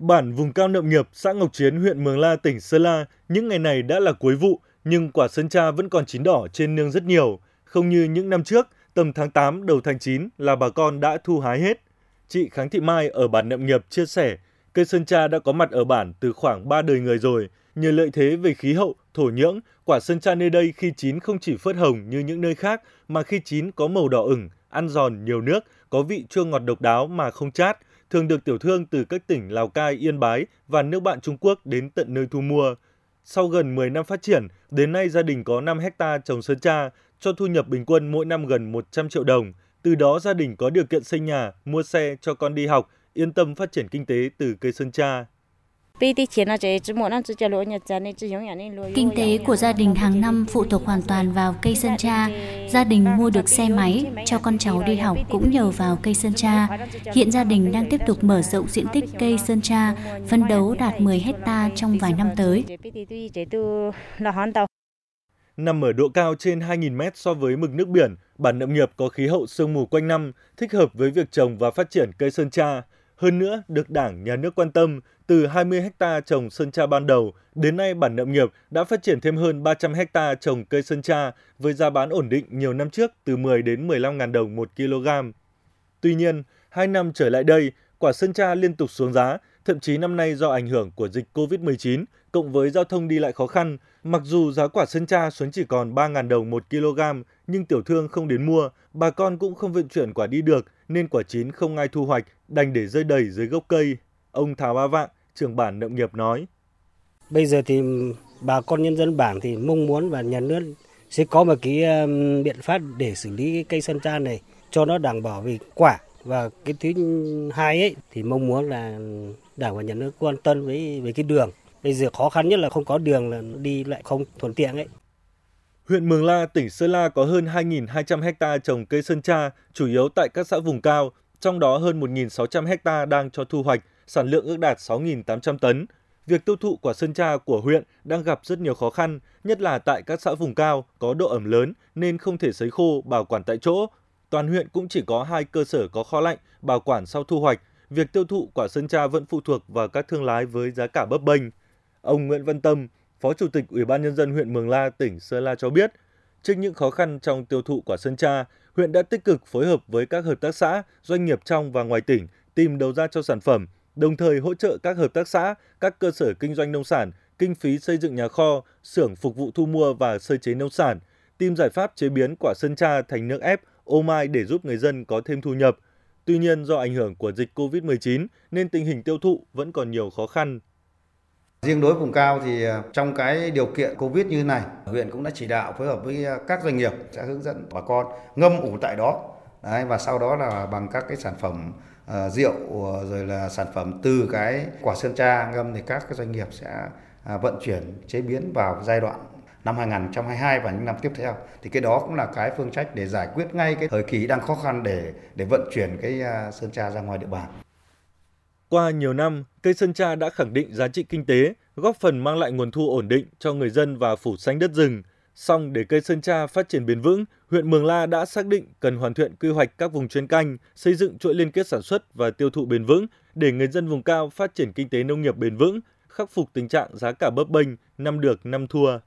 Bản vùng cao nậm nghiệp, xã Ngọc Chiến, huyện Mường La, tỉnh Sơn La, những ngày này đã là cuối vụ, nhưng quả sơn tra vẫn còn chín đỏ trên nương rất nhiều. Không như những năm trước, tầm tháng 8 đầu tháng 9 là bà con đã thu hái hết. Chị Kháng Thị Mai ở bản Nậm Nghiệp chia sẻ, cây sơn tra đã có mặt ở bản từ khoảng 3 đời người rồi. Nhờ lợi thế về khí hậu, thổ nhưỡng, quả sơn tra nơi đây khi chín không chỉ phớt hồng như những nơi khác, mà khi chín có màu đỏ ửng, ăn giòn, nhiều nước, có vị chua ngọt độc đáo mà không chát, thường được tiểu thương từ các tỉnh Lào Cai, Yên Bái và nước bạn Trung Quốc đến tận nơi thu mua. Sau gần 10 năm phát triển, đến nay gia đình có 5 hecta trồng sơn tra, cho thu nhập bình quân mỗi năm gần 100 triệu đồng. Từ đó gia đình có điều kiện xây nhà, mua xe cho con đi học, yên tâm phát triển kinh tế từ cây sơn tra. Kinh tế của gia đình hàng năm phụ thuộc hoàn toàn vào cây sơn tra. Gia đình mua được xe máy cho con cháu đi học cũng nhờ vào cây sơn tra. Hiện gia đình đang tiếp tục mở rộng diện tích cây sơn tra, phấn đấu đạt 10 hecta trong vài năm tới. Nằm ở độ cao trên 2.000 mét so với mực nước biển, bản Nậm Nghiệp có khí hậu sương mù quanh năm, thích hợp với việc trồng và phát triển cây sơn tra. Hơn nữa, được Đảng, Nhà nước quan tâm, từ 20 ha trồng sơn tra ban đầu, đến nay bản Nậm Nghiệp đã phát triển thêm hơn 300 ha trồng cây sơn tra với giá bán ổn định nhiều năm trước từ 10 đến 15 ngàn đồng một kg. Tuy nhiên, hai năm trở lại đây, quả sơn tra liên tục xuống giá, thậm chí năm nay do ảnh hưởng của dịch COVID-19 cộng với giao thông đi lại khó khăn, mặc dù giá quả sơn tra xuống chỉ còn 3.000 đồng một kg, nhưng tiểu thương không đến mua, bà con cũng không vận chuyển quả đi được nên quả chín không ai thu hoạch, đành để rơi đầy dưới gốc cây. Ông Thảo Ba Vạng, trưởng bản nông Nghiệp nói. Bây giờ thì bà con nhân dân bản thì mong muốn và nhà nước sẽ có một cái biện pháp để xử lý cái cây sơn tra này cho nó đảm bảo về quả và cái thứ hai ấy thì mong muốn là đảng và nhà nước quan tâm với về cái đường bây giờ khó khăn nhất là không có đường là đi lại không thuận tiện ấy Huyện Mường La, tỉnh Sơn La có hơn 2.200 ha trồng cây sơn tra, chủ yếu tại các xã vùng cao, trong đó hơn 1.600 ha đang cho thu hoạch, sản lượng ước đạt 6.800 tấn. Việc tiêu thụ quả sơn tra của huyện đang gặp rất nhiều khó khăn, nhất là tại các xã vùng cao có độ ẩm lớn nên không thể sấy khô, bảo quản tại chỗ. Toàn huyện cũng chỉ có hai cơ sở có kho lạnh, bảo quản sau thu hoạch. Việc tiêu thụ quả sơn tra vẫn phụ thuộc vào các thương lái với giá cả bấp bênh. Ông Nguyễn Văn Tâm, Phó Chủ tịch Ủy ban Nhân dân huyện Mường La, tỉnh Sơn La cho biết, trước những khó khăn trong tiêu thụ quả sơn tra, huyện đã tích cực phối hợp với các hợp tác xã, doanh nghiệp trong và ngoài tỉnh tìm đầu ra cho sản phẩm, đồng thời hỗ trợ các hợp tác xã, các cơ sở kinh doanh nông sản, kinh phí xây dựng nhà kho, xưởng phục vụ thu mua và sơ chế nông sản, tìm giải pháp chế biến quả sơn tra thành nước ép, ô mai để giúp người dân có thêm thu nhập. Tuy nhiên do ảnh hưởng của dịch COVID-19 nên tình hình tiêu thụ vẫn còn nhiều khó khăn. Riêng đối vùng cao thì à, trong cái điều kiện Covid như này, huyện cũng đã chỉ đạo phối hợp với à, các doanh nghiệp sẽ hướng dẫn bà con ngâm ủ tại đó. Đấy, và sau đó là bằng các cái sản phẩm uh, rượu rồi là sản phẩm từ cái quả sơn tra ngâm thì các cái doanh nghiệp sẽ uh, vận chuyển chế biến vào giai đoạn năm 2022 và những năm tiếp theo thì cái đó cũng là cái phương trách để giải quyết ngay cái thời kỳ đang khó khăn để để vận chuyển cái à, sơn tra ra ngoài địa bàn. Qua nhiều năm, cây sơn tra đã khẳng định giá trị kinh tế, góp phần mang lại nguồn thu ổn định cho người dân và phủ xanh đất rừng. Song để cây sơn tra phát triển bền vững, huyện Mường La đã xác định cần hoàn thiện quy hoạch các vùng chuyên canh, xây dựng chuỗi liên kết sản xuất và tiêu thụ bền vững để người dân vùng cao phát triển kinh tế nông nghiệp bền vững, khắc phục tình trạng giá cả bấp bênh, năm được năm thua.